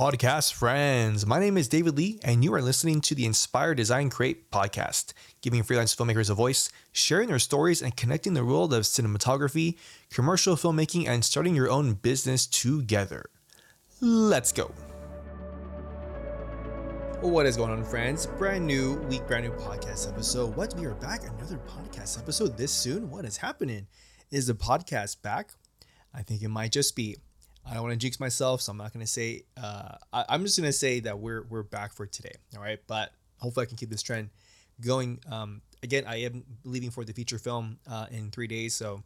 podcast friends. My name is David Lee, and you are listening to the Inspire Design Create podcast, giving freelance filmmakers a voice, sharing their stories, and connecting the world of cinematography, commercial filmmaking, and starting your own business together. Let's go. What is going on, friends? Brand new week, brand new podcast episode. What? We are back. Another podcast episode this soon? What is happening? Is the podcast back? I think it might just be. I don't want to jinx myself, so I'm not going to say. Uh, I, am just going to say that we're we're back for today. All right, but hopefully I can keep this trend going. Um, again, I am leaving for the feature film uh, in three days, so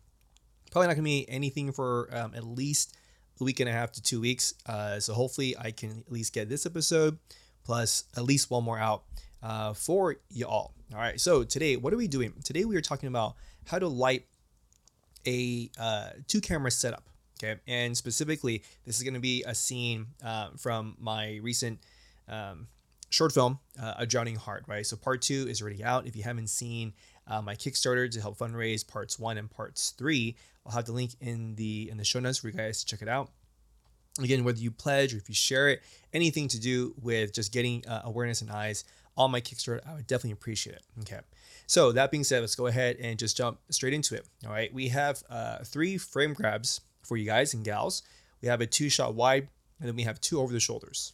probably not going to be anything for um, at least a week and a half to two weeks. Uh, so hopefully I can at least get this episode plus at least one more out uh, for y'all. All right. So today, what are we doing? Today we are talking about how to light a uh, two camera setup. Okay, and specifically, this is going to be a scene uh, from my recent um, short film, uh, A Drowning Heart. Right, so part two is already out. If you haven't seen uh, my Kickstarter to help fundraise parts one and parts three, I'll have the link in the in the show notes for you guys to check it out. Again, whether you pledge or if you share it, anything to do with just getting uh, awareness and eyes on my Kickstarter, I would definitely appreciate it. Okay. So that being said, let's go ahead and just jump straight into it. All right. We have uh, three frame grabs for you guys and gals. We have a two shot wide, and then we have two over the shoulders.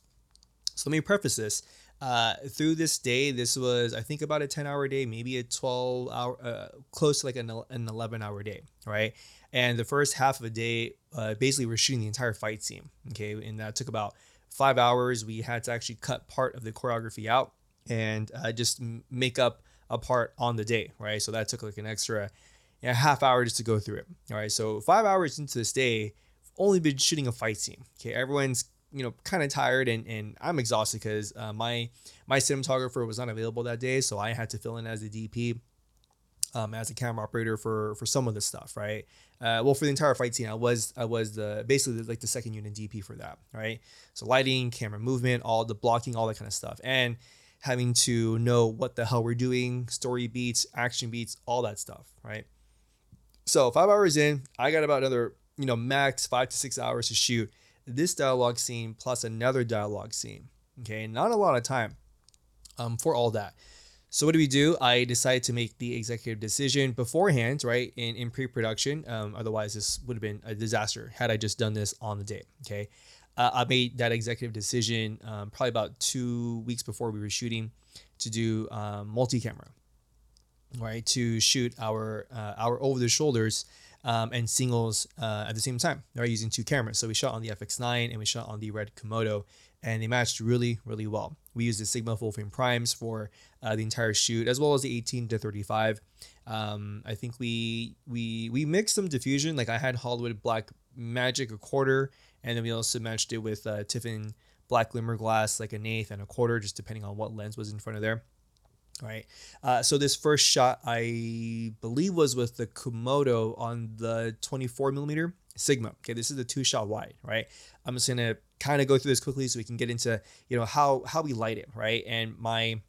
So let me preface this. Uh, through this day, this was I think about a 10 hour day, maybe a 12 hour, uh, close to like an, an 11 hour day, right? And the first half of the day, uh, basically we're shooting the entire fight scene, okay? And that took about five hours. We had to actually cut part of the choreography out and uh, just make up a part on the day, right? So that took like an extra know, half hour just to go through it. All right, so five hours into this day, only been shooting a fight scene. Okay, everyone's you know kind of tired and and I'm exhausted because uh, my my cinematographer was not available that day, so I had to fill in as a DP. Um, as a camera operator for for some of the stuff, right? Uh, well, for the entire fight scene, I was I was the basically like the second unit DP for that, right? So lighting, camera movement, all the blocking, all that kind of stuff, and having to know what the hell we're doing, story beats, action beats, all that stuff, right? So five hours in, I got about another, you know, max five to six hours to shoot this dialogue scene plus another dialogue scene. Okay, not a lot of time um, for all that. So what do we do? I decided to make the executive decision beforehand, right, in, in pre-production. Um, otherwise, this would have been a disaster had I just done this on the day. Okay, uh, I made that executive decision um, probably about two weeks before we were shooting to do um, multi-camera right, to shoot our uh, our over the shoulders um, and singles uh, at the same time, right, using two cameras. So we shot on the FX9 and we shot on the Red Komodo, and they matched really, really well. We used the Sigma full frame primes for uh, the entire shoot, as well as the 18 to 35. Um, I think we we we mixed some diffusion. Like I had Hollywood Black Magic a quarter, and then we also matched it with uh, Tiffen Black Glimmer Glass, like an eighth and a quarter, just depending on what lens was in front of there right? Uh, so this first shot, I believe, was with the Komodo on the 24 millimeter Sigma. Okay, this is the two shot wide, right? I'm just gonna kind of go through this quickly so we can get into you know how how we light it, right? And my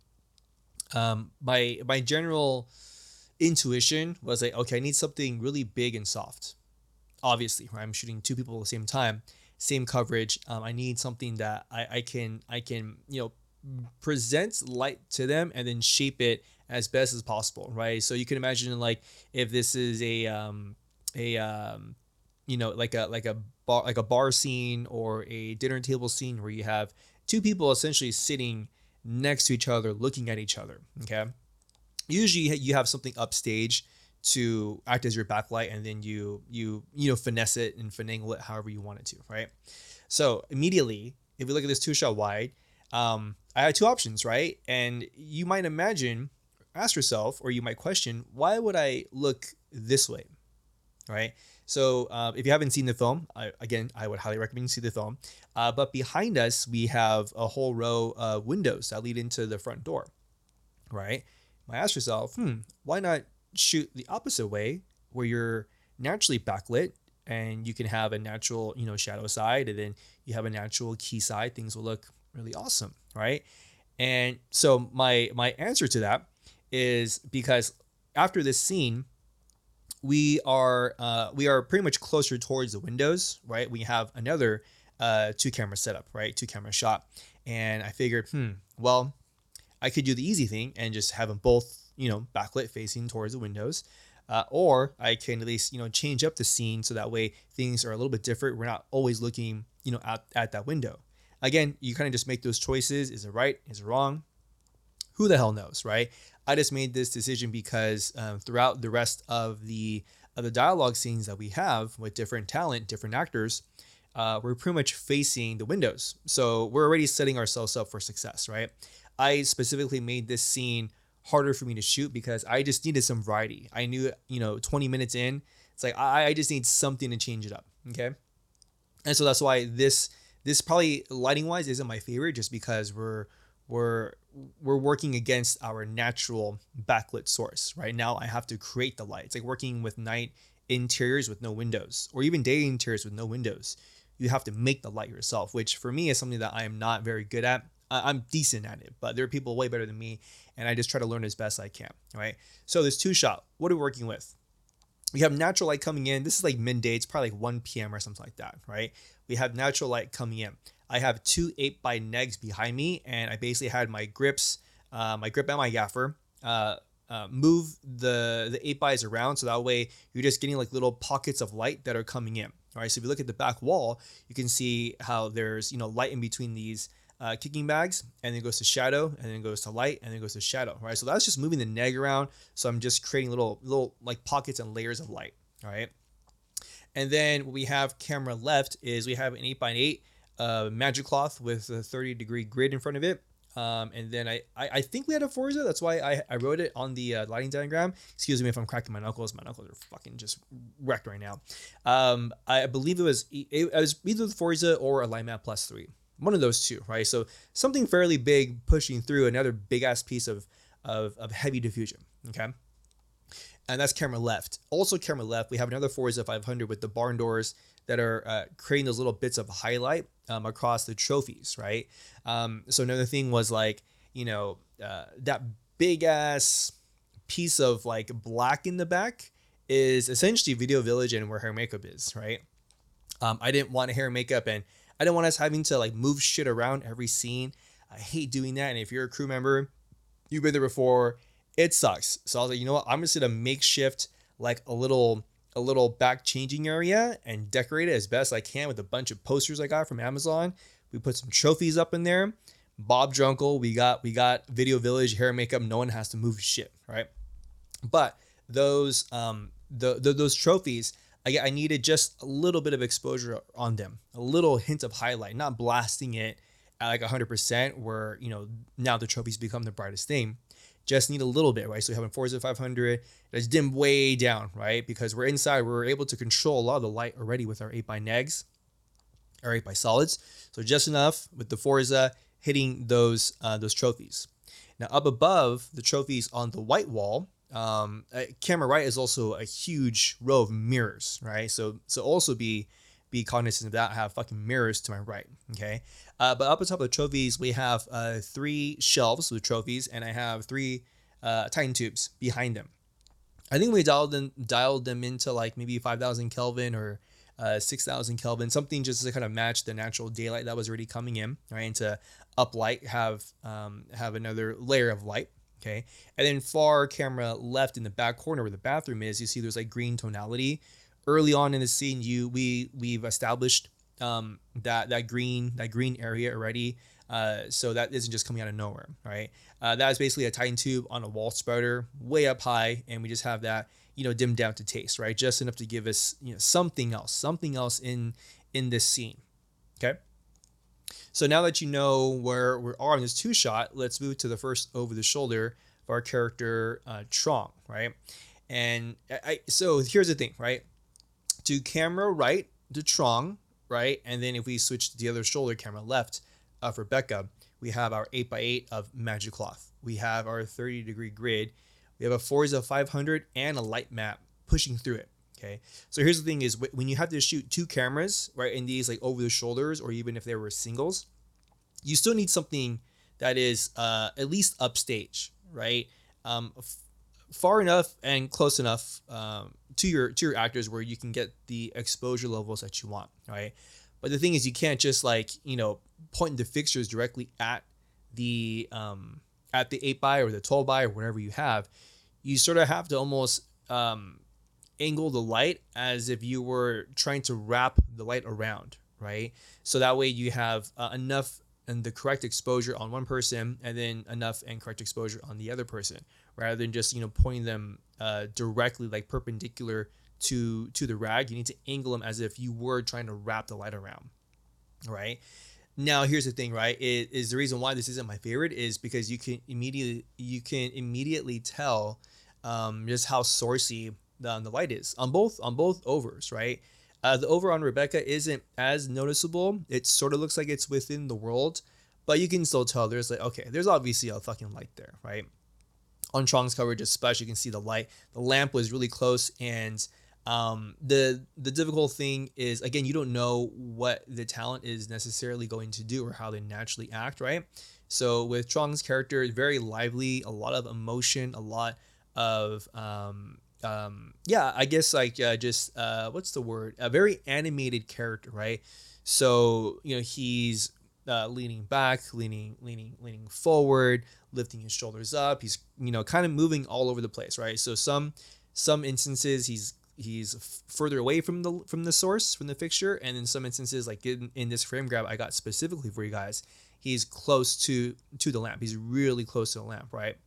um my my general intuition was like, okay, I need something really big and soft. Obviously, right? I'm shooting two people at the same time, same coverage. Um, I need something that I, I can I can you know presents light to them and then shape it as best as possible, right? So you can imagine like if this is a um a um you know like a like a bar like a bar scene or a dinner table scene where you have two people essentially sitting next to each other looking at each other, okay? Usually you have something upstage to act as your backlight and then you you you know finesse it and finagle it however you want it to, right? So immediately if you look at this two shot wide, um, I had two options, right? And you might imagine, ask yourself, or you might question, why would I look this way, right? So uh, if you haven't seen the film, I, again, I would highly recommend you see the film. Uh, but behind us, we have a whole row of windows that lead into the front door, right? Might ask yourself, hmm, why not shoot the opposite way, where you're naturally backlit and you can have a natural, you know, shadow side, and then you have a natural key side. Things will look really awesome, right? And so my my answer to that is because after this scene, we are uh, we are pretty much closer towards the windows, right? We have another uh, two camera setup, right? Two camera shot. And I figured, hmm, well, I could do the easy thing and just have them both, you know, backlit facing towards the windows. Uh, or I can at least, you know, change up the scene so that way things are a little bit different. We're not always looking, you know, at, at that window. Again, you kind of just make those choices. Is it right? Is it wrong? Who the hell knows, right? I just made this decision because um, throughout the rest of the of the dialogue scenes that we have with different talent, different actors, uh, we're pretty much facing the windows. So we're already setting ourselves up for success, right? I specifically made this scene harder for me to shoot because I just needed some variety. I knew, you know, 20 minutes in, it's like I, I just need something to change it up. Okay. And so that's why this this probably lighting wise isn't my favorite just because we're we're we're working against our natural backlit source. Right now I have to create the light. It's like working with night interiors with no windows or even day interiors with no windows you have to make the light yourself, which for me is something that I am not very good at. I'm decent at it, but there are people way better than me, and I just try to learn as best I can. Right. So this two shot. What are we working with? We have natural light coming in. This is like midday. It's probably like 1 p.m. or something like that. Right. We have natural light coming in. I have two 8 by negs behind me, and I basically had my grips, uh, my grip and my gaffer. Uh, uh, move the the 8 bys around so that way you're just getting like little pockets of light that are coming in all right, so if you look at the back wall, you can see how there's you know light in between these uh, kicking bags, and then it goes to shadow, and then it goes to light, and then it goes to shadow. Right, so that's just moving the neg around. So I'm just creating little little like pockets and layers of light. All right, and then what we have camera left is we have an 8x8 uh, magic cloth with a 30 degree grid in front of it. Um, and then I, I, I think we had a Forza. That's why I, I wrote it on the uh, lighting diagram. Excuse me if I'm cracking my knuckles. My knuckles are fucking just wrecked right now. Um, I believe it was it, it was either the Forza or a LiteMat Plus three. One of those two, right? So something fairly big pushing through another big ass piece of, of of heavy diffusion. Okay. And that's camera left. Also, camera left, we have another Forza 500 with the barn doors that are uh, creating those little bits of highlight um, across the trophies, right? Um, so another thing was like, you know, uh, that big ass piece of like black in the back is essentially Video Village and where hair makeup is, right? Um, I didn't want hair and makeup and I didn't want us having to like move shit around every scene. I hate doing that. And if you're a crew member, you've been there before, it sucks. So I was like, you know what? I'm just gonna makeshift like a little a little back changing area and decorate it as best I can with a bunch of posters I got from Amazon. We put some trophies up in there. Bob Drunkle, we got we got Video Village hair and makeup. No one has to move shit, right? But those um the, the those trophies, I, I needed just a little bit of exposure on them, a little hint of highlight, not blasting it at like 100% where you know now the trophies become the brightest thing just need a little bit, right? So a Forza 500 that's dimmed way down, right? Because we're inside, we're able to control a lot of the light already with our 8 by negs, or 8 by solids. So just enough with the Forza hitting those uh, those trophies. Now up above the trophies on the white wall, um, uh, camera right is also a huge row of mirrors, right? So so also be be cognizant of that. I have fucking mirrors to my right. Okay. Uh, but up on top of the trophies, we have uh, three shelves with trophies, and I have three uh, Titan tubes behind them. I think we dialed them dialed them into like maybe five thousand Kelvin or uh, six thousand Kelvin, something just to kind of match the natural daylight that was already coming in, right? And to up light, have um, have another layer of light. Okay, and then far camera left in the back corner where the bathroom is, you see there's like green tonality early on in the scene, you we we've established um, that that green that green area already. Uh, so that isn't just coming out of nowhere, right? Uh, that is basically a Titan tube on a wall spreader, way up high, and we just have that, you know, dimmed down to taste, right? Just enough to give us, you know, something else, something else in in this scene. Okay. So now that you know where we are on this two shot, let's move to the first over the shoulder of our character uh, Trong, right? And I, so here's the thing, right? to camera right to Trong, right? And then if we switch to the other shoulder camera left of Rebecca, we have our 8x8 of magic cloth. We have our 30 degree grid. We have a Forza 500 and a LiteMat pushing through it. Okay. So here's the thing is when you have to shoot two cameras, right, in these like over the shoulders or even if they were singles, you still need something that is uh, at least upstage, right? Um, f- far enough and close enough um, to your to your actors where you can get the exposure levels that you want, right? But the thing is, you can't just like you know point the fixtures directly at the um, at the eight by or the twelve by or whatever you have. You sort of have to almost um, angle the light as if you were trying to wrap the light around, right? So that way you have uh, enough and the correct exposure on one person and then enough and correct exposure on the other person rather than just you know pointing them uh, directly like perpendicular to to the rag. You need to angle them as if you were trying to wrap the light around right? Now here's the thing right? It is the reason why this isn't my favorite is because you can immediately you can immediately tell um, just how sourcey the, the light is on both on both overs right uh, the over on Rebecca isn't as noticeable. It sort of looks like it's within the world, but you can still tell there's like, okay, there's obviously a fucking light there, right? On Chong's coverage, especially, you can see the light. The lamp was really close, and um, the the difficult thing is again, you don't know what the talent is necessarily going to do or how they naturally act, right? So with Chong's character, very lively, a lot of emotion, a lot of um, um, yeah, I guess like uh, just uh, what's the word? A very animated character, right? So you know he's uh, leaning back, leaning, leaning, leaning forward, lifting his shoulders up. He's you know kind of moving all over the place, right? So some some instances he's he's f- further away from the from the source from the fixture, and in some instances like in, in this frame grab I got specifically for you guys, he's close to to the lamp. He's really close to the lamp, right?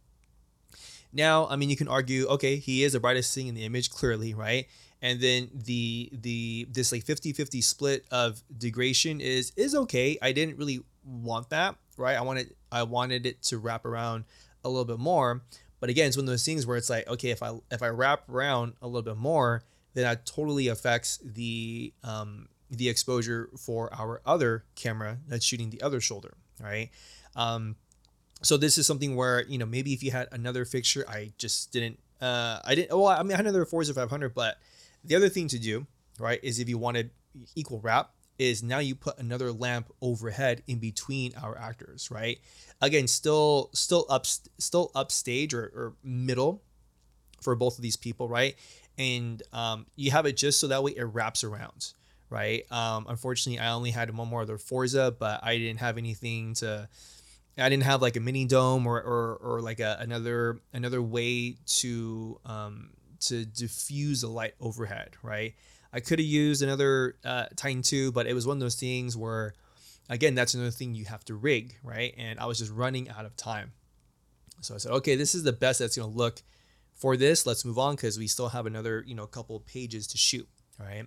Now, I mean, you can argue, okay, he is the brightest thing in the image, clearly, right? And then the the this like 50-50 split of degradation is is okay. I didn't really want that, right? I wanted I wanted it to wrap around a little bit more. But again, it's one of those things where it's like, okay, if I if I wrap around a little bit more, then that totally affects the um, the exposure for our other camera that's shooting the other shoulder, right? Um, so this is something where you know maybe if you had another fixture, I just didn't. Uh, I didn't. Well, I mean, I had another Forza 500, but the other thing to do, right, is if you wanted equal wrap, is now you put another lamp overhead in between our actors, right? Again, still, still up, still upstage or, or middle for both of these people, right? And um, you have it just so that way it wraps around, right? Um, unfortunately, I only had one more other Forza, but I didn't have anything to I didn't have like a mini dome or or, or like a, another another way to um, to diffuse the light overhead, right? I could have used another uh, Titan tube, but it was one of those things where, again, that's another thing you have to rig, right? And I was just running out of time. So I said, okay, this is the best that's going to look for this. Let's move on because we still have another, you know, couple pages to shoot, all right?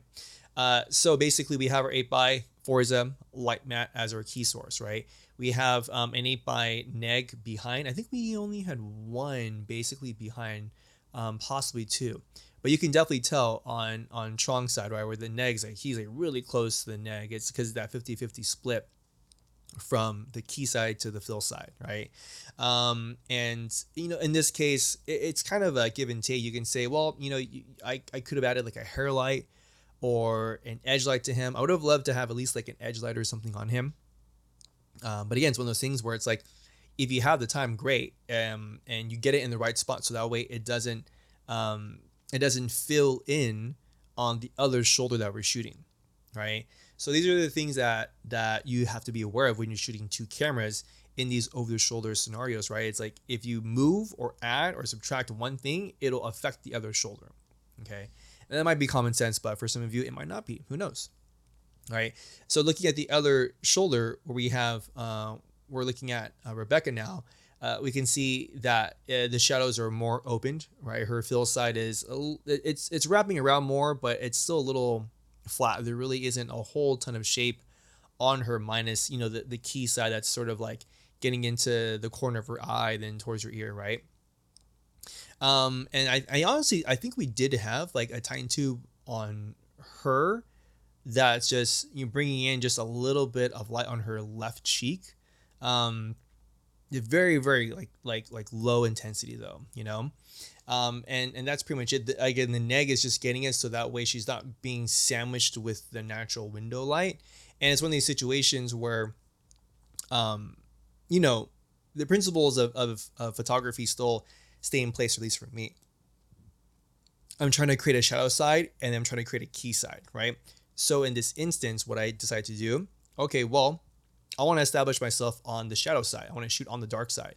Uh, so basically, we have our 8 by Forza LiteMat as our key source, right? We have um, an 8 by neg behind. I think we only had one basically behind, um, possibly two. But you can definitely tell on on Chong's side, right, where the neg's like he's like really close to the neg. It's because that 50-50 split from the key side to the fill side, right? Um, and you know, in this case, it, it's kind of a give and take. You can say, well, you know, I, I could have added like a hair light or an edge light to him. I would have loved to have at least like an edge light or something on him. Um, but again, it's one of those things where it's like, if you have the time, great, um, and you get it in the right spot, so that way it doesn't, um, it doesn't fill in on the other shoulder that we're shooting, right? So these are the things that that you have to be aware of when you're shooting two cameras in these over the shoulder scenarios, right? It's like if you move or add or subtract one thing, it'll affect the other shoulder. Okay. And that might be common sense, but for some of you, it might not be. Who knows? Right? So looking at the other shoulder where we have, uh, we're looking at uh, Rebecca now, uh, we can see that uh, the shadows are more opened, right? Her fill side is, it's, it's wrapping around more, but it's still a little flat. There really isn't a whole ton of shape on her minus, you know, the, the key side that's sort of like getting into the corner of her eye, then towards her ear, right? Um, and I, I honestly, I think we did have like a Titan tube on her that's just you know, bringing in just a little bit of light on her left cheek. Um, very very like like like low intensity though, you know. Um, and and that's pretty much it. The, again, the neg is just getting it so that way she's not being sandwiched with the natural window light. And it's one of these situations where, um, you know, the principles of, of, of photography still stay in place, at least for me. I'm trying to create a shadow side and I'm trying to create a key side, right? So in this instance, what I decided to do, okay, well, I want to establish myself on the shadow side. I want to shoot on the dark side.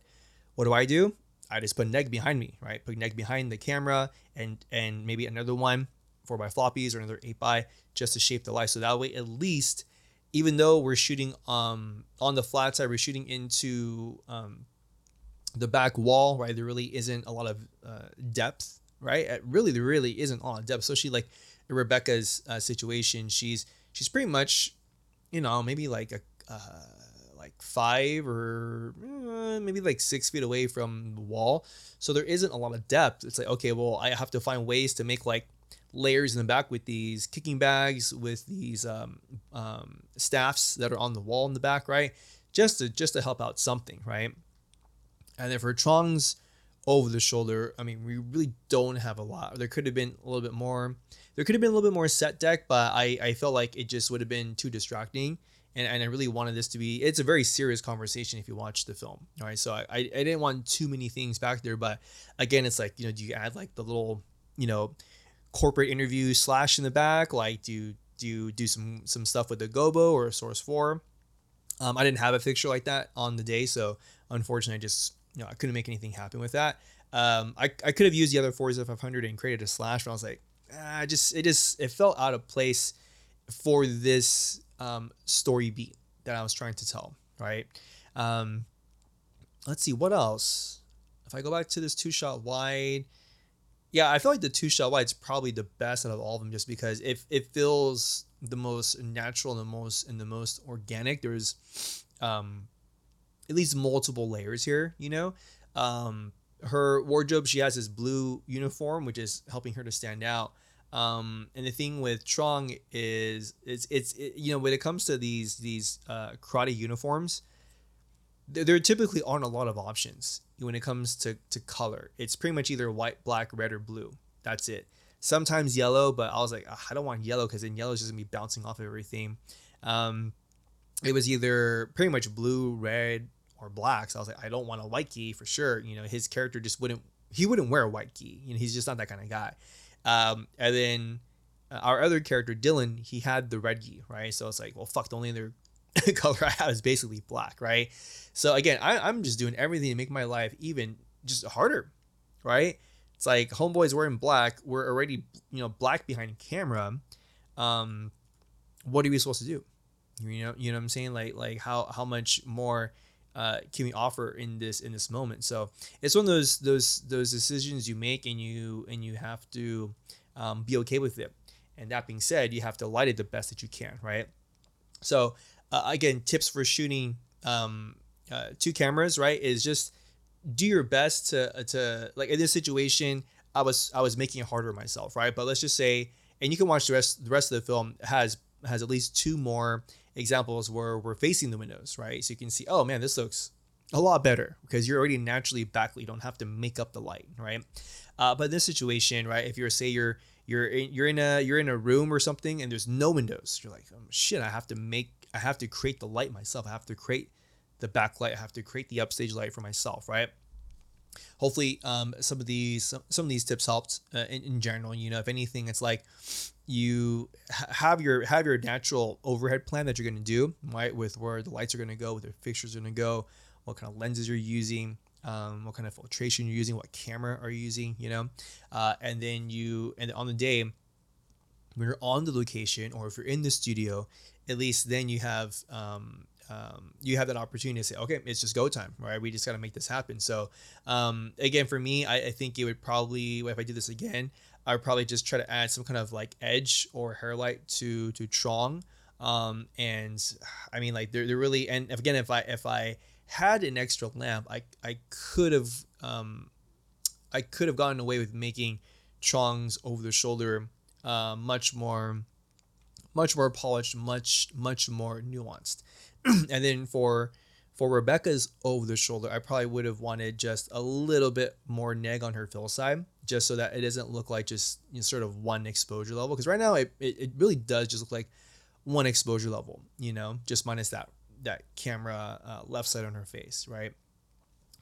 What do I do? I just put Neg behind me, right? Put Neg behind the camera and and maybe another one for my floppies or another 8 by just to shape the light. So that way at least even though we're shooting um on the flat side, we're shooting into um the back wall, right? There really isn't a lot of uh, depth, right? It really, really isn't a lot of depth. Especially like Rebecca's uh, situation, she's she's pretty much, you know, maybe like a uh, like five or uh, maybe like six feet away from the wall. So there isn't a lot of depth. It's like okay, well, I have to find ways to make like layers in the back with these kicking bags, with these um, um, staffs that are on the wall in the back, right? Just to just to help out something, right? And then for Chong's over the shoulder, I mean, we really don't have a lot. There could have been a little bit more. There could have been a little bit more set dec, but I, I felt like it just would have been too distracting. And, and I really wanted this to be, it's a very serious conversation if you watch the film. All right. So I, I, I didn't want too many things back there. But again, it's like, you know, do you add like the little, you know, corporate interview slash in the back? Like, do you, do you do some, some stuff with the Gobo or Source 4? Um, I didn't have a fixture like that on the day. So unfortunately, I just know, I couldn't make anything happen with that. Um, I, I could have used the other Forza 500 and created a slash, but I was like, ah, just it just it felt out of place for this um, story beat that I was trying to tell. Right. Um, let's see what else. If I go back to this two shot wide, yeah, I feel like the two shot wide is probably the best out of all of them, just because it it feels the most natural and the most and the most organic. There's um, at least multiple layers here, you know. Um, her wardrobe, she has this blue uniform, which is helping her to stand out. Um, and the thing with Trong is, it's it's it, you know when it comes to these these uh, karate uniforms, there, there typically aren't a lot of options when it comes to to color. It's pretty much either white, black, red, or blue. That's it. Sometimes yellow, but I was like, I don't want yellow because then yellow is just gonna be bouncing off of everything. Um, it was either pretty much blue, red, or black. So I was like, I don't want a white gi for sure. You know, his character just wouldn't he wouldn't wear a white gi. You know, he's just not that kind of guy. Um, and then uh, our other character Dylan, he had the red gi, right? So it's like, well, fuck. The only other color I have is basically black, right? So again, I, I'm just doing everything to make my life even just harder, right? It's like homeboys wearing black. We're already you know black behind camera. Um, what are we supposed to do? You know, you know what I'm saying? Like like how how much more uh, can we offer in this in this moment? So it's one of those those those decisions you make and you and you have to um, be okay with it. And that being said, you have to light it the best that you can, right? So uh, again, tips for shooting um, uh, two cameras, right? Is just do your best to uh, to like in this situation. I was I was making it harder myself, right? But let's just say, and you can watch the rest the rest of the film has has at least two more examples where we're facing the windows, right? So you can see, oh man, this looks a lot better because you're already naturally backlit. You don't have to make up the light, right? Uh, but in this situation, right, if you're say you're you're in, you're in a you're in a room or something and there's no windows, you're like, oh, shit, I have to make I have to create the light myself. I have to create the backlight. I have to create the upstage light for myself, right? Hopefully, um, some of these some, some of these tips helped uh, in, in general. You know, if anything, it's like you have your have your natural overhead plan that you're going to do right with where the lights are going to go where the fixtures are going to go what kind of lenses you're using um, what kind of filtration you're using what camera are you using you know? Uh, and then you and on the day when you're on the location or if you're in the studio at least then you have um, um, you have that opportunity to say okay it's just go time right? We just got to make this happen. So um, again for me I, I think it would probably if i do this again I would probably just try to add some kind of like edge or hair light to to Trong. Um, and I mean like they're, they're really and again if I if I had an extra lamp I I could have um I could have gotten away with making Chong's over the shoulder uh, much more much more polished, much much more nuanced. and then for for Rebecca's over the shoulder, I probably would have wanted just a little bit more neg on her fill side just so that it doesn't look like just you know, sort of one exposure level. Because right now it, it, it really does just look like one exposure level, you know, just minus that that camera uh, left side on her face, right?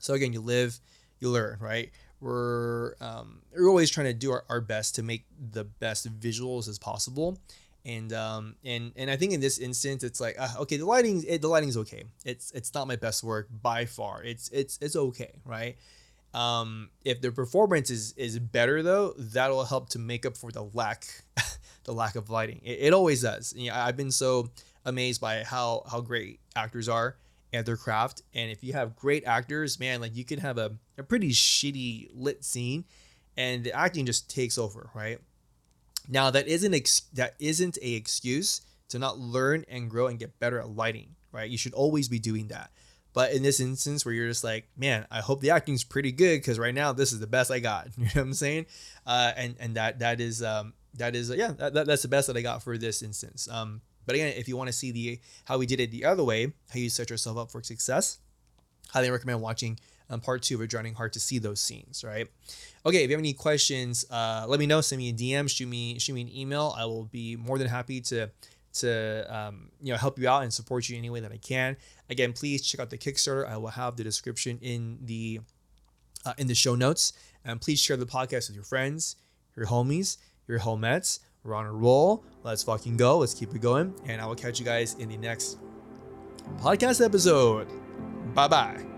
So again, you live, you learn, right? We're um, we're always trying to do our, our best to make the best visuals as possible, and um and and I think in this instance it's like uh, okay the lighting it, the lighting's okay it's it's not my best work by far it's it's it's okay right um if the performance is is better though that'll help to make up for the lack the lack of lighting it, it always does you know, I've been so amazed by how how great actors are at their craft and if you have great actors man like you can have a, a pretty shitty lit scene and the acting just takes over right now that isn't ex- that isn't a excuse to not learn and grow and get better at lighting, right? You should always be doing that. But in this instance where you're just like, man, I hope the acting's pretty good because right now this is the best I got. You know what I'm saying? Uh, and and that that is um, that is uh, yeah that, that's the best that I got for this instance. Um, but again, if you want to see the how we did it the other way, how you set yourself up for success, highly recommend watching um, part two of a drowning heart to see those scenes right okay if you have any questions uh, let me know send me a dm shoot me shoot me an email i will be more than happy to to um, you know help you out and support you any way that i can. Again please check out the kickstarter. I will have the description in the uh, in the show notes. And please share the podcast with your friends your homies your homettes we're on a roll. Let's fucking go. Let's keep it going. And i will catch you guys in the next podcast episode. Bye bye